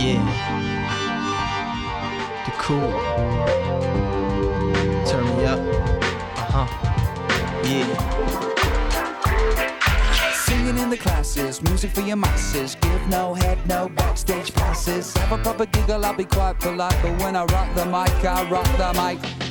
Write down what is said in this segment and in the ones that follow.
Yeah. The cool. Turn me up. Uh huh. Yeah. Singing in the classes, music for your masses. Give no head, no backstage passes. Have a proper giggle, I'll be quite polite. But when I rock the mic, I rock the mic.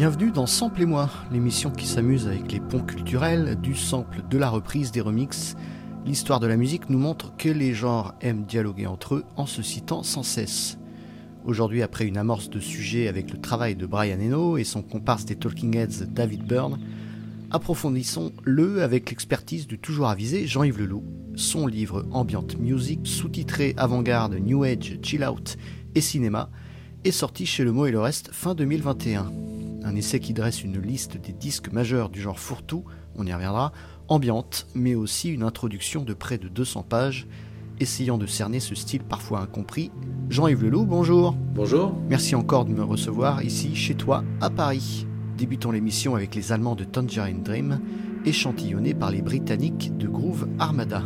Bienvenue dans Sample et moi, l'émission qui s'amuse avec les ponts culturels, du sample, de la reprise, des remixes. L'histoire de la musique nous montre que les genres aiment dialoguer entre eux en se citant sans cesse. Aujourd'hui, après une amorce de sujet avec le travail de Brian Eno et son comparse des Talking Heads David Byrne, approfondissons-le avec l'expertise du toujours avisé Jean-Yves Leloup. Son livre Ambient Music, sous-titré Avant-garde, New Age, Chill Out et Cinéma, est sorti chez Le Mot et le Reste fin 2021 un essai qui dresse une liste des disques majeurs du genre fourre-tout, on y reviendra, ambiante, mais aussi une introduction de près de 200 pages, essayant de cerner ce style parfois incompris. Jean-Yves Leloup, bonjour. Bonjour. Merci encore de me recevoir ici, chez toi, à Paris. Débutons l'émission avec les Allemands de Tangerine Dream, échantillonnés par les Britanniques de Groove Armada.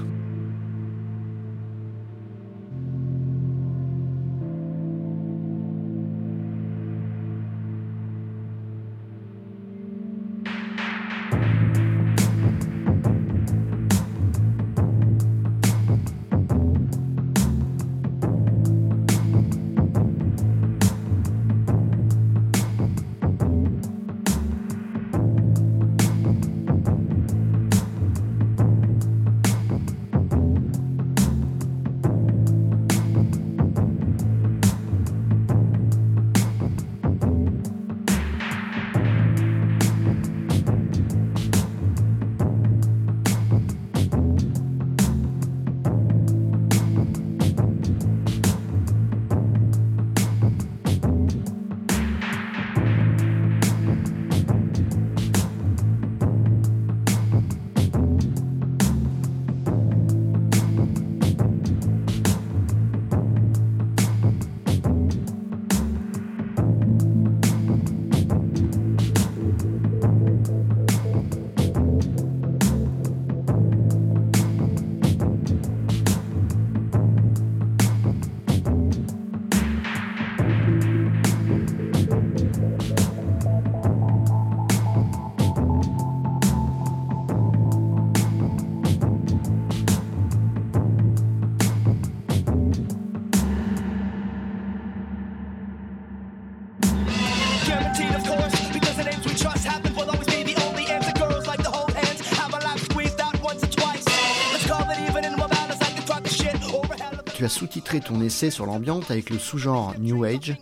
Sous-titré ton essai sur l'ambiance avec le sous-genre New Age,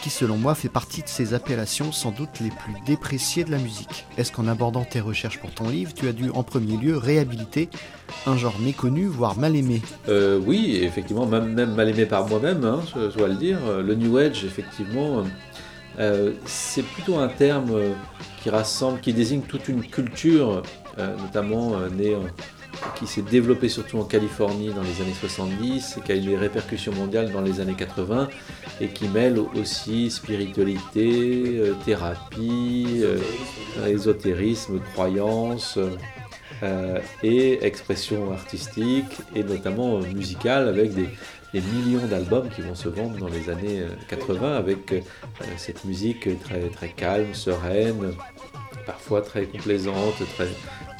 qui selon moi fait partie de ces appellations sans doute les plus dépréciées de la musique. Est-ce qu'en abordant tes recherches pour ton livre, tu as dû en premier lieu réhabiliter un genre méconnu, voire mal aimé? Euh, Oui, effectivement, même, mal aimé par moi-même, hein, je, dois le dire. Le New Age, effectivement, euh, c'est plutôt un terme qui rassemble, qui désigne toute une culture, euh, notamment née en qui s'est développé surtout en Californie dans les années 70 et qui a eu des répercussions mondiales dans les années 80 et qui mêle aussi spiritualité, euh, thérapie, euh, ésotérisme, croyance euh, et expression artistique et notamment musicale avec des, les millions d'albums qui vont se vendre dans les années 80 avec cette musique très, très calme, sereine, parfois très complaisante, très,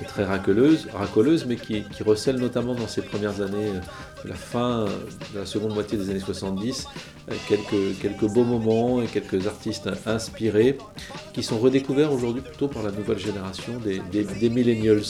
très racoleuse, racoleuse mais qui, recèle notamment dans ces premières années, euh, la fin de la seconde moitié des années 70, euh, quelques, quelques beaux moments et quelques artistes inspirés qui sont redécouverts aujourd'hui plutôt par la nouvelle génération des millennials.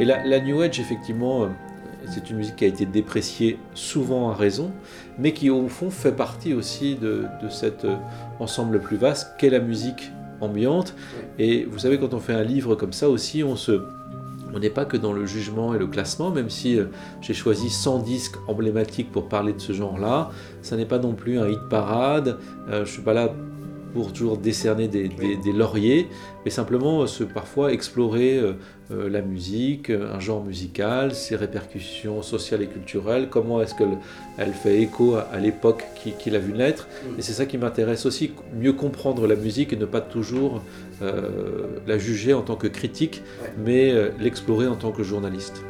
Et la, New Age, effectivement, euh, c'est une musique qui a été dépréciée souvent à raison, mais qui au fond fait partie aussi de, cet euh, ensemble plus vaste qu'est la musique ambiante. Et vous savez, quand on fait un livre comme ça aussi, on se... On n'est pas que dans le jugement et le classement, même si euh, j'ai choisi 100 disques emblématiques pour parler de ce genre-là. Ça n'est pas non plus un hit parade. je ne suis pas là pour toujours décerner des, lauriers, mais simplement se parfois explorer euh, la musique, un genre musical, ses répercussions sociales et culturelles, comment est-ce qu'elle fait écho à, l'époque qu'il a vu naître. Mm. Et c'est ça qui m'intéresse aussi, mieux comprendre la musique et ne pas toujours euh, la juger en tant que critique, mais euh, l'explorer en tant que journaliste.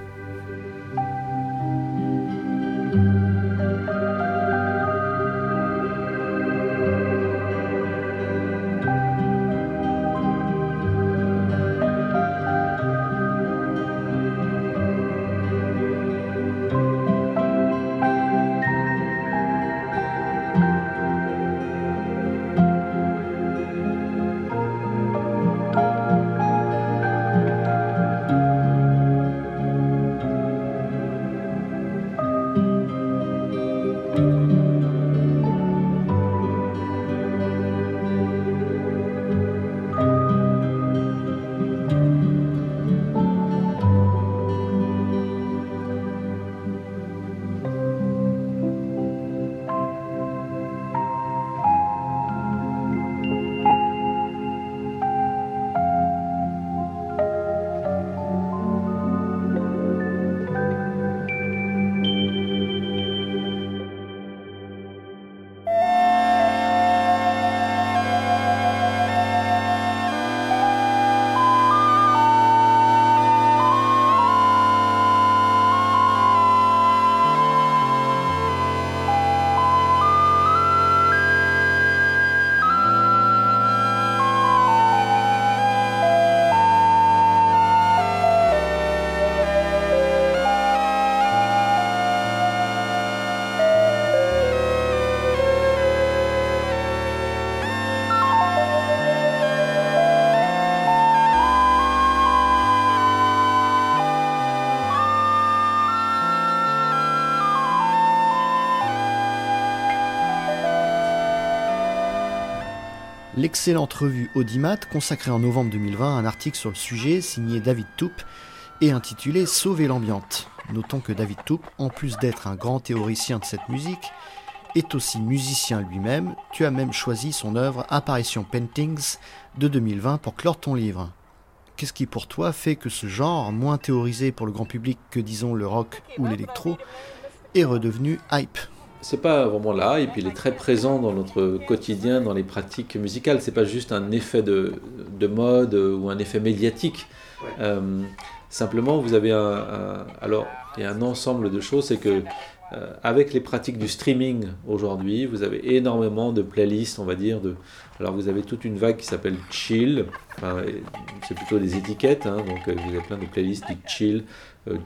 L'excellente revue Audimat consacrée en novembre 2020 un article sur le sujet signé David Toupe et intitulé Sauver l'ambiante. Notons que David Toupe, en plus d'être un grand théoricien de cette musique, est aussi musicien lui-même. Tu as même choisi son œuvre Apparition Paintings de 2020 pour clore ton livre. Qu'est-ce qui pour toi fait que ce genre, moins théorisé pour le grand public que disons le rock ou l'électro, est redevenu hype? C'est pas vraiment là, et puis il est très présent dans notre quotidien, dans les pratiques musicales. C'est pas juste un effet de, de, mode ou un effet médiatique. Euh, simplement, vous avez un, alors il y a un ensemble de choses, c'est que euh, avec les pratiques du streaming aujourd'hui, vous avez énormément de playlists, on va dire. De, alors vous avez toute une vague qui s'appelle chill, c'est plutôt des étiquettes, hein, donc euh, vous avez plein de playlists qui chill, euh,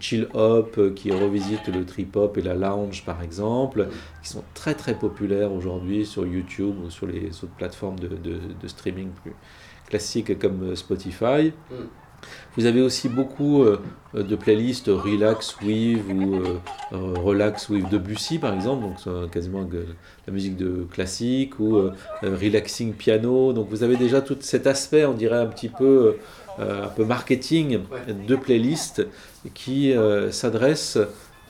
chill hop euh, qui revisite le trip hop et la lounge par exemple, qui sont très très populaires aujourd'hui sur YouTube ou sur les autres plateformes de, de, streaming plus classiques comme Spotify. Vous avez aussi beaucoup de playlists Relax with ou Relax with Debussy par exemple, donc quasiment la musique de classique ou Relaxing Piano. Donc vous avez déjà tout cet aspect, on dirait un petit peu, un peu marketing de playlists qui s'adresse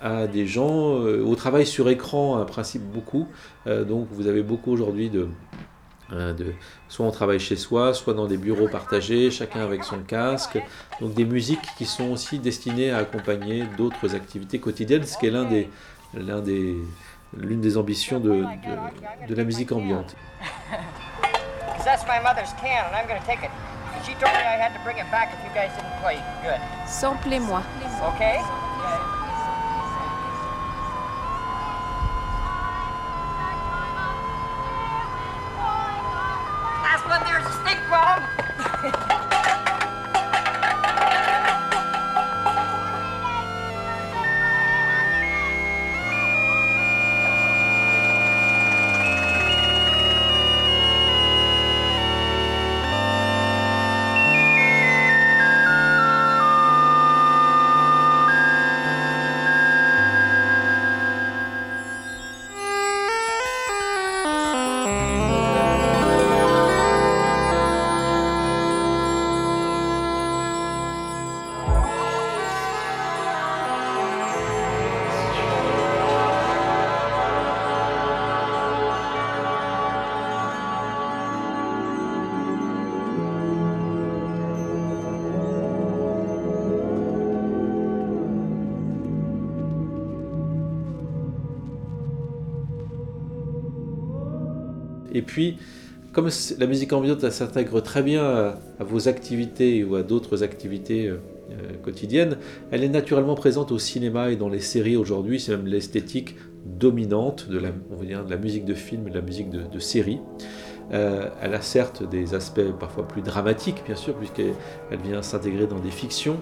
à des gens au travail sur écran, un principe beaucoup. donc vous avez beaucoup aujourd'hui de Hein, de, soit on travaille chez soi, soit dans des bureaux partagés, chacun avec son casque. Donc des musiques qui sont aussi destinées à accompagner d'autres activités quotidiennes, ce qui est l'un des, l'un des, l'une des ambitions de, de, de la musique ambiante. Samplez-moi. Okay? Et puis, comme la musique ambiante s'intègre très bien à, vos activités ou à d'autres activités euh, euh, quotidiennes, elle est naturellement présente au cinéma et dans les séries aujourd'hui. C'est même l'esthétique dominante de la, musique de film et de la musique de, de série. Euh, elle a certes des aspects parfois plus dramatiques, bien sûr, puisqu'elle vient s'intégrer dans des fictions,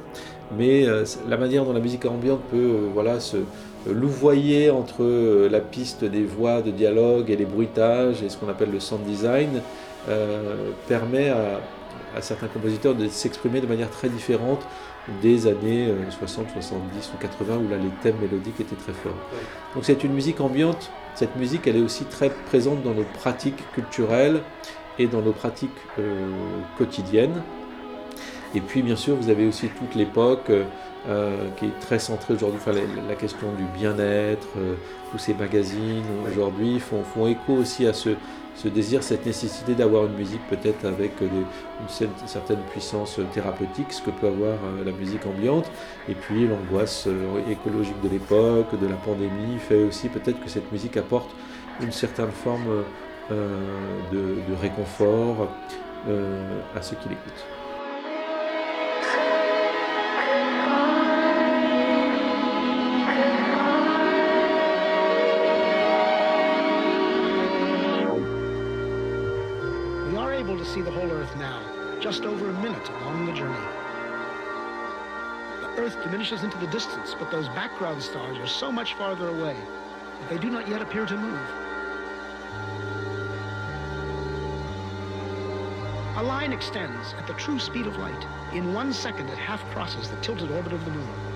mais la manière dont la musique ambiante peut voilà, se, louvoyer entre euh, la piste des voix de dialogue et les bruitages et ce qu'on appelle le sound design euh, permet à, certains compositeurs de s'exprimer de manière très différente des années 60, euh, 70 ou 80 où là les thèmes mélodiques étaient très forts. Donc c'est une musique ambiante, cette musique elle est aussi très présente dans nos pratiques culturelles et dans nos pratiques quotidiennes. Et puis bien sûr vous avez aussi toute l'époque euh, qui est très centré aujourd'hui, enfin, la, question du bien-être, euh, tous ces magazines aujourd'hui font, font, écho aussi à ce, ce désir, cette nécessité d'avoir une musique peut-être avec une, certaine puissance thérapeutique, ce que peut avoir euh, la musique ambiante, et puis l'angoisse écologique de l'époque, de la pandémie, fait aussi peut-être que cette musique apporte une certaine forme de, de, réconfort à ceux qui l'écoutent. Just over a minute along the journey. The Earth diminishes into the distance, but those background stars are so much farther away that they do not yet appear to move. A line extends at the true speed of light. In one second, it half crosses the tilted orbit of the moon.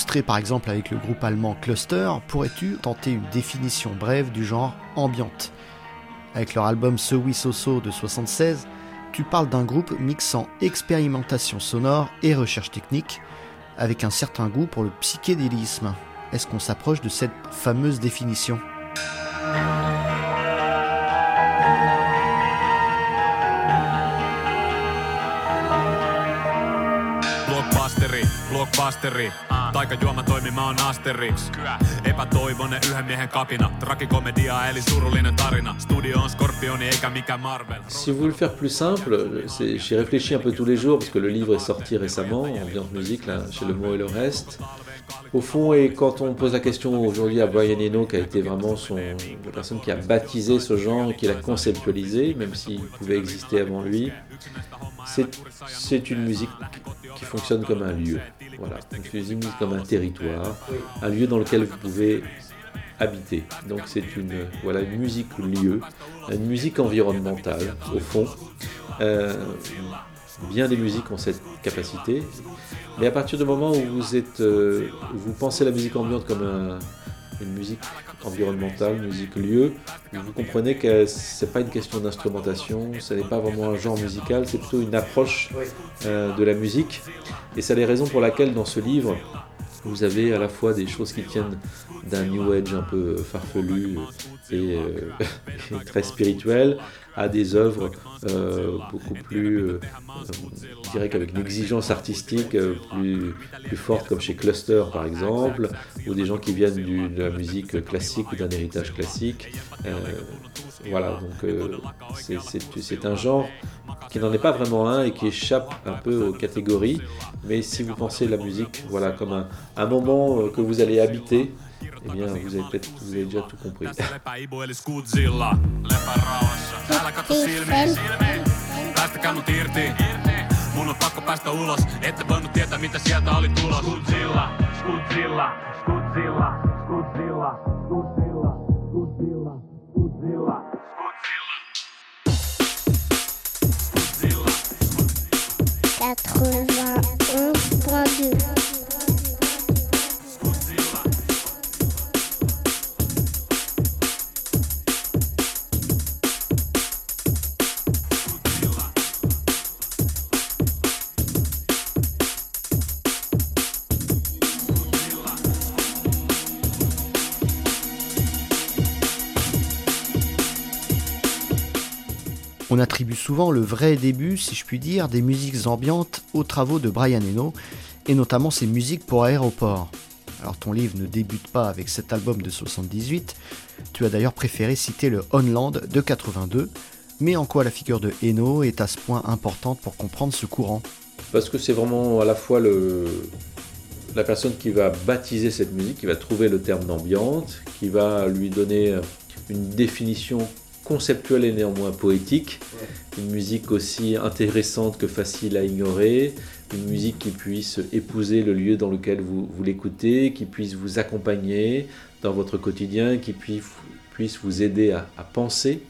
Enregistré par exemple avec le groupe allemand Cluster, pourrais-tu tenter une définition brève du genre ambiante? Avec leur album So Soso de 76, tu parles d'un groupe mixant expérimentation sonore et recherche technique, avec un certain goût pour le psychédélisme. Est-ce qu'on s'approche de cette fameuse définition? Blockbusteri Taikajuoma toimimaan Asterix. Epätoivonen yhden miehen kapina. Trakikomedia eli surullinen tarina. Studio on Scorpioni eikä mikä Marvel. Si vous voulez le faire plus simple, j'y réfléchis un peu tous les jours parce que le livre est sorti récemment, Ambiance Musique, là, chez Le Mot et le Reste. Au fond, et quand on pose la question aujourd'hui à Brian Eno, qui a été vraiment la personne qui a baptisé ce genre, qui l'a conceptualisé, même s'il pouvait exister avant lui, c'est une musique qui fonctionne comme un lieu. Voilà, une musique comme un territoire, un lieu dans lequel vous pouvez habiter. Donc c'est une, voilà, une musique lieu, une musique environnementale au fond. Euh, bien des musiques ont cette capacité, mais à partir du moment où vous êtes, euh, vous pensez la musique ambiante comme une musique environnementale, musique lieu, vous comprenez que c'est pas une question d'instrumentation, ce n'est pas vraiment un genre musical, c'est plutôt une approche euh, de la musique. Et c'est les raisons pour lesquelles dans ce livre, vous avez à la fois des choses qui tiennent d'un new age un peu farfelu et, euh, très spirituel à des œuvres euh, beaucoup plus, euh, je dirais qu'avec une exigence artistique plus, plus forte comme chez Cluster par exemple, ou des gens qui viennent de la musique classique ou d'un héritage classique. voilà, donc c'est un genre qui n'en est pas vraiment un et qui échappe un peu aux catégories. Mais si vous pensez la musique voilà, comme un, un moment que vous allez habiter, eh bien, vous avez vous avez déjà tout compris. Älä katso silmiin, päästäkää mut irti. Mun on pakko päästä ulos, ette voinut tietää mitä sieltä oli tulos. Skutsilla, skutsilla, skutsilla, skutsilla, skutsilla, skutsilla, skutsilla. Quatre-vingts On attribue souvent le vrai début, si je puis dire, des musiques ambiantes aux travaux de Brian Eno, et notamment ses musiques pour aéroport. Alors ton livre ne débute pas avec cet album de 78, tu as d'ailleurs préféré citer le Onland de 82, mais en quoi la figure de Eno est à ce point importante pour comprendre ce courant? Parce que c'est vraiment à la fois la personne qui va baptiser cette musique, qui va trouver le terme d'ambiante, qui va lui donner une définition conceptuelle et néanmoins poétique, une musique aussi intéressante que facile à ignorer, une musique qui puisse épouser le lieu dans lequel vous, vous l'écoutez, qui puisse vous accompagner dans votre quotidien, qui puisse, puisse vous aider à, penser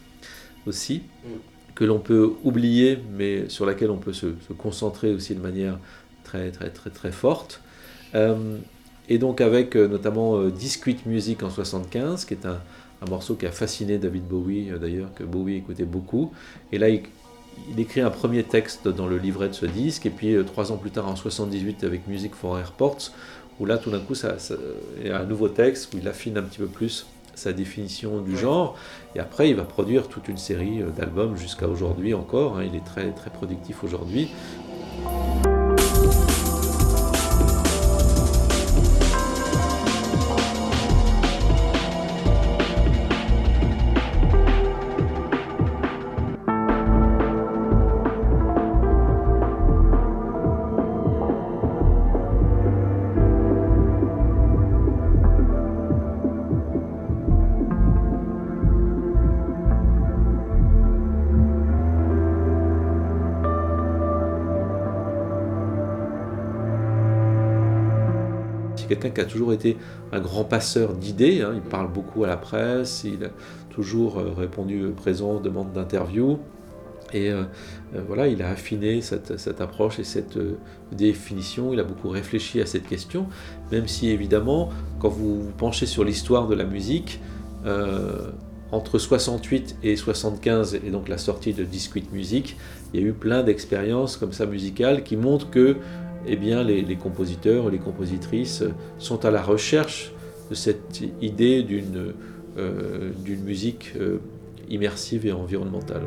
aussi, mm. que l'on peut oublier, mais sur laquelle on peut se, concentrer aussi de manière très très très très forte. Euh, et donc avec euh, notamment euh, Discrete Music en 75, qui est un, un morceau qui a fasciné David Bowie, euh, d'ailleurs, que Bowie écoutait beaucoup. Et là, il, écrit un premier texte dans le livret de ce disque, et puis trois ans plus tard, en 78, avec Music for Airports, où là, tout d'un coup, ça, il y a un nouveau texte où il affine un petit peu plus sa définition du genre. Et après, il va produire toute une série d'albums jusqu'à aujourd'hui encore. Hein. il est très, très productif aujourd'hui. A toujours été un grand passeur d'idées. Hein. Il parle beaucoup à la presse, il a toujours euh, répondu présent aux demandes d'interview. Et euh, euh, voilà, il a affiné cette, approche et cette définition, il a beaucoup réfléchi à cette question, même si évidemment, quand vous vous penchez sur l'histoire de la musique, entre 68 et 75, et donc la sortie de Discrete Music, il y a eu plein d'expériences comme ça musicales qui montrent que eh bien, les, compositeurs ou les compositrices sont à la recherche de cette idée d'une euh, musique euh, immersive et environnementale.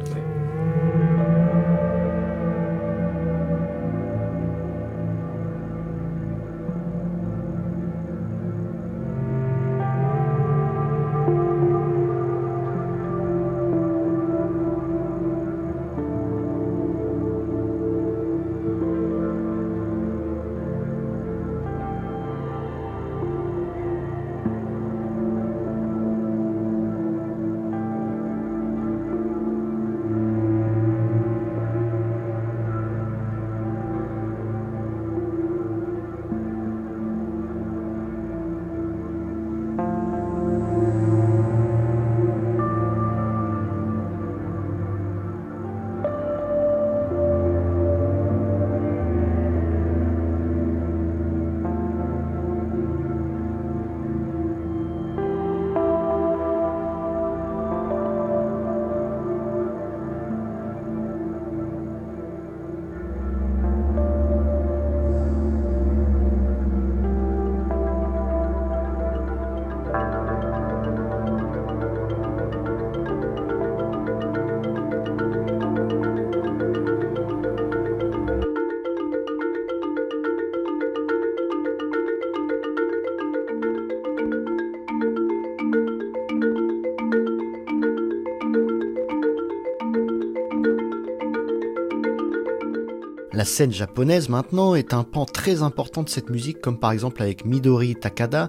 La scène japonaise maintenant est un pan très important de cette musique, comme par exemple avec Midori Takada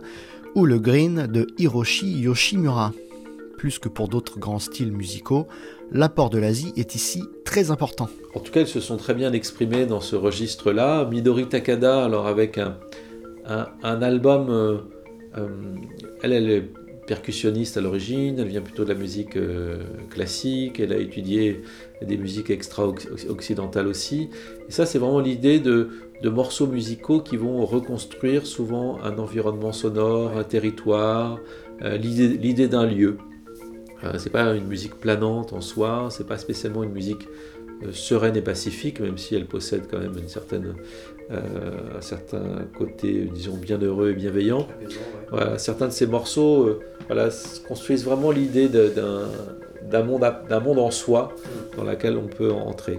ou le Green de Hiroshi Yoshimura. Plus que pour d'autres grands styles musicaux, l'apport de l'Asie est ici très important. En tout cas, ils se sont très bien exprimés dans ce registre-là. Midori Takada, alors avec un, album, euh, euh, elle est percussionniste à l'origine, elle vient plutôt de la musique euh, classique, elle a étudié des musiques extra-occidentales aussi. Et ça, c'est vraiment l'idée de, morceaux musicaux qui vont reconstruire souvent un environnement sonore, un territoire, euh, l'idée d'un lieu. Euh, c'est pas une musique planante en soi, c'est pas spécialement une musique sereine et pacifique, même si elle possède quand même une certaine, euh, un certain côté, disons, bienheureux et bienveillant. Voilà, certains de ces morceaux euh, voilà, construisent vraiment l'idée d'un monde, d'un monde en soi dans lequel on peut entrer.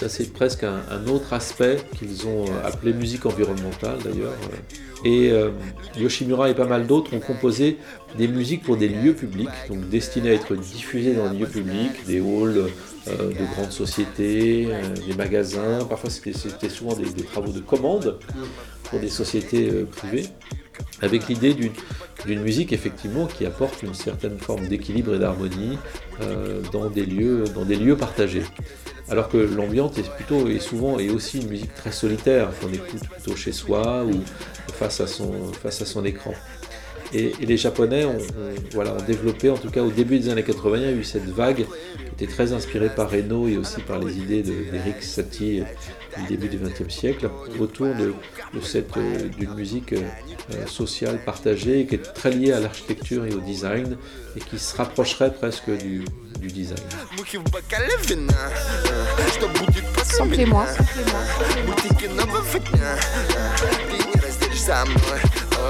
ça c'est presque un, autre aspect qu'ils ont appelé musique environnementale d'ailleurs. Et euh, Yoshimura et pas mal d'autres ont composé des musiques pour des lieux publics, donc destinées à être diffusées dans les lieux publics, des halls euh, de grandes sociétés, euh, des magasins. Parfois c'était souvent des, des, travaux de commande pour des sociétés privées, avec l'idée d'une musique effectivement qui apporte une certaine forme d'équilibre et d'harmonie des dans des lieux partagés alors que l'ambiance est plutôt et souvent est aussi une musique très solitaire qu'on écoute plutôt chez soi ou face à son, face à son écran. Et, et les Japonais ont, voilà, ont développé, en tout cas au début des années 80, il y a eu cette vague qui était très inspirée par Reno et aussi par les idées d'Eric de, Satie euh, du début du XXe siècle, autour de, de cette euh, d'une musique euh, sociale partagée qui est très liée à l'architecture et au design et qui se rapprocherait presque du, du design.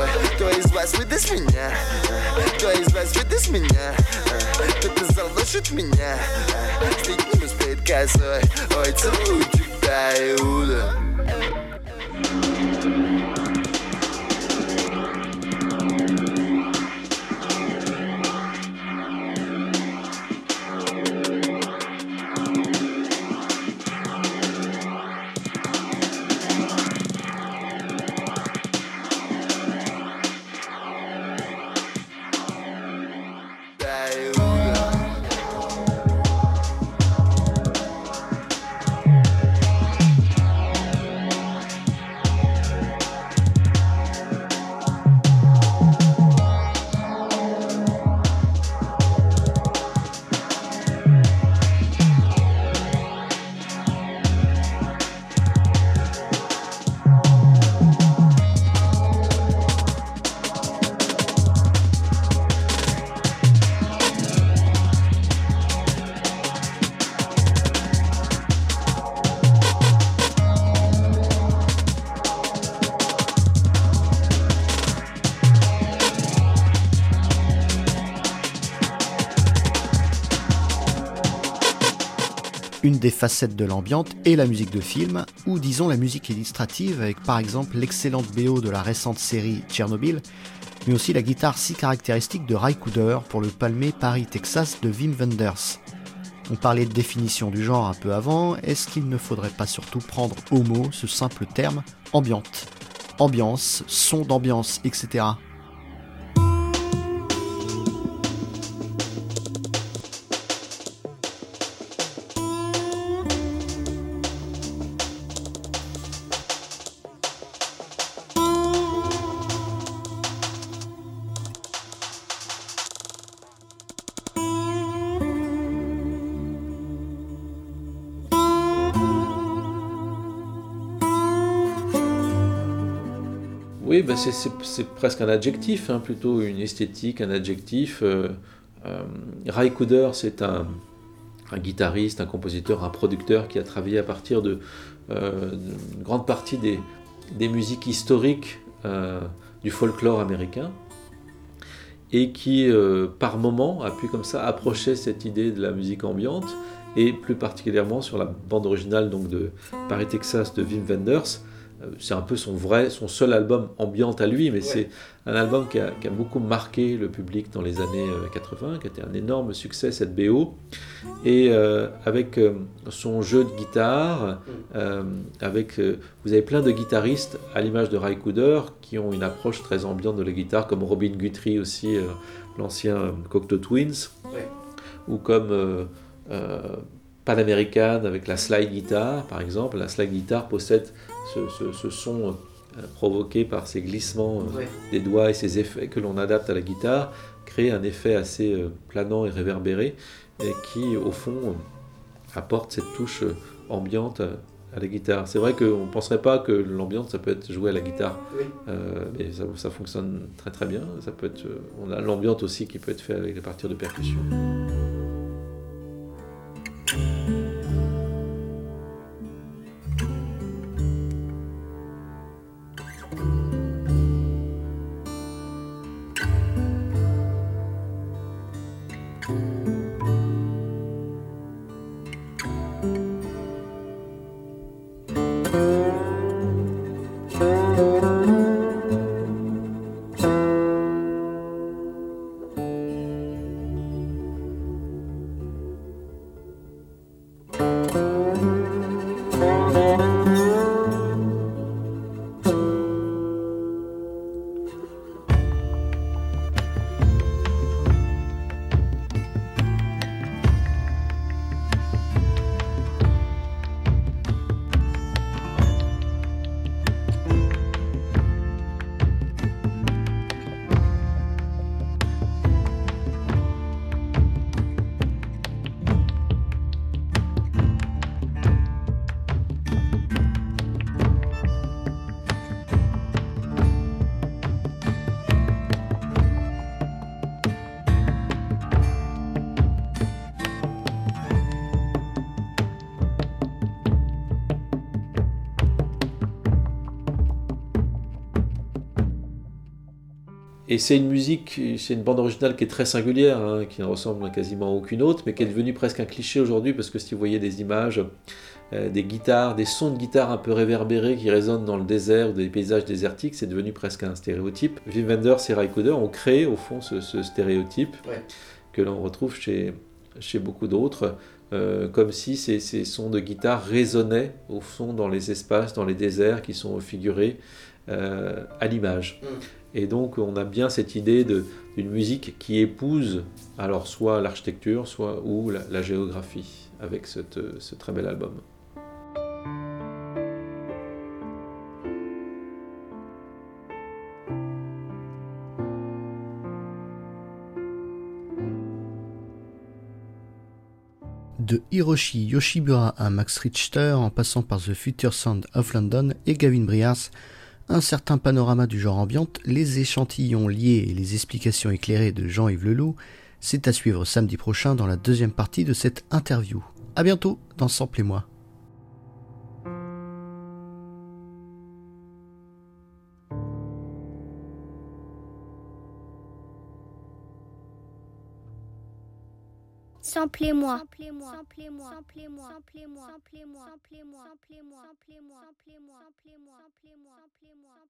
собой Кто из вас выдаст меня? Кто из вас выдаст меня? Кто-то заложит меня Слить не успеет косой Ой, целую тебя и утром des facettes de l'ambiante est la musique de film, ou disons la musique illustrative, avec par exemple l'excellente BO de la récente série Tchernobyl, mais aussi la guitare si caractéristique de Ray Cooder pour le palmé Paris-Texas de Wim Wenders. On parlait de définition du genre un peu avant, est-ce qu'il ne faudrait pas surtout prendre au mot ce simple terme ambiante? Ambiance, son d'ambiance, etc. c'est- presque un adjectif, hein, plutôt une esthétique, un adjectif. Euh, euh, Ray Cooder, c'est un, guitariste, un compositeur, un producteur qui a travaillé à partir de euh, grande partie des, musiques historiques du folklore américain et qui, par moment, a pu comme ça approcher cette idée de la musique ambiante et plus particulièrement sur la bande originale donc de Paris Texas de Wim Wenders. Euh, C'est un peu son vrai, son seul album ambiante à lui, mais c'est un album qui a, qui a beaucoup marqué le public dans les années euh, 80, qui a été un énorme succès cette BO. Et euh, avec euh, son jeu de guitare, euh, avec, euh, vous avez plein de guitaristes à l'image de Ray Cooder qui ont une approche très ambiante de la guitare, comme Robin Guthrie aussi, euh, l'ancien euh, Cocteau Twins, ou comme euh, euh, Pan American avec la slide guitar, par exemple. La slide guitar possède ce, ce- ce son euh, provoqué par ces glissements euh, des doigts et ces effets que l'on adapte à la guitare, crée un effet assez euh, planant et réverbéré, et qui, au fond, apporte cette touche ambiante à la guitare. C'est vrai qu'on ne penserait pas que l'ambiance, ça peut être joué à la guitare, Euh, mais ça, ça fonctionne très très bien. Ça peut être, on a l'ambiance aussi qui peut être fait avec à partir de percussions. C'est une musique, c'est une bande originale qui est très singulière, hein, qui ne ressemble à quasiment aucune autre, mais qui est devenue presque un cliché aujourd'hui, parce que si vous voyez des images, euh, des guitares, des sons de guitare un peu réverbérés qui résonnent dans le désert ou des paysages désertiques, c'est devenu presque un stéréotype. Wim Wenders et Ray Cooder ont créé au fond ce, stéréotype que l'on retrouve chez, chez beaucoup d'autres, euh, comme si ces, ces, sons de guitare résonnaient au fond dans les espaces, dans les déserts qui sont figurés euh, à l'image. Mm. Et donc on a bien cette idée d'une musique qui épouse alors soit l'architecture, soit ou la, géographie avec ce très bel album. De Hiroshi Yoshibura à Max Richter, en passant par The Future Sound of London et Gavin Brias, un certain panorama du genre ambiante, les échantillons liés et les explications éclairées de Jean-Yves Leloup, c'est à suivre samedi prochain dans la deuxième partie de cette interview. A bientôt dans Sample et moi. Samplez-moi.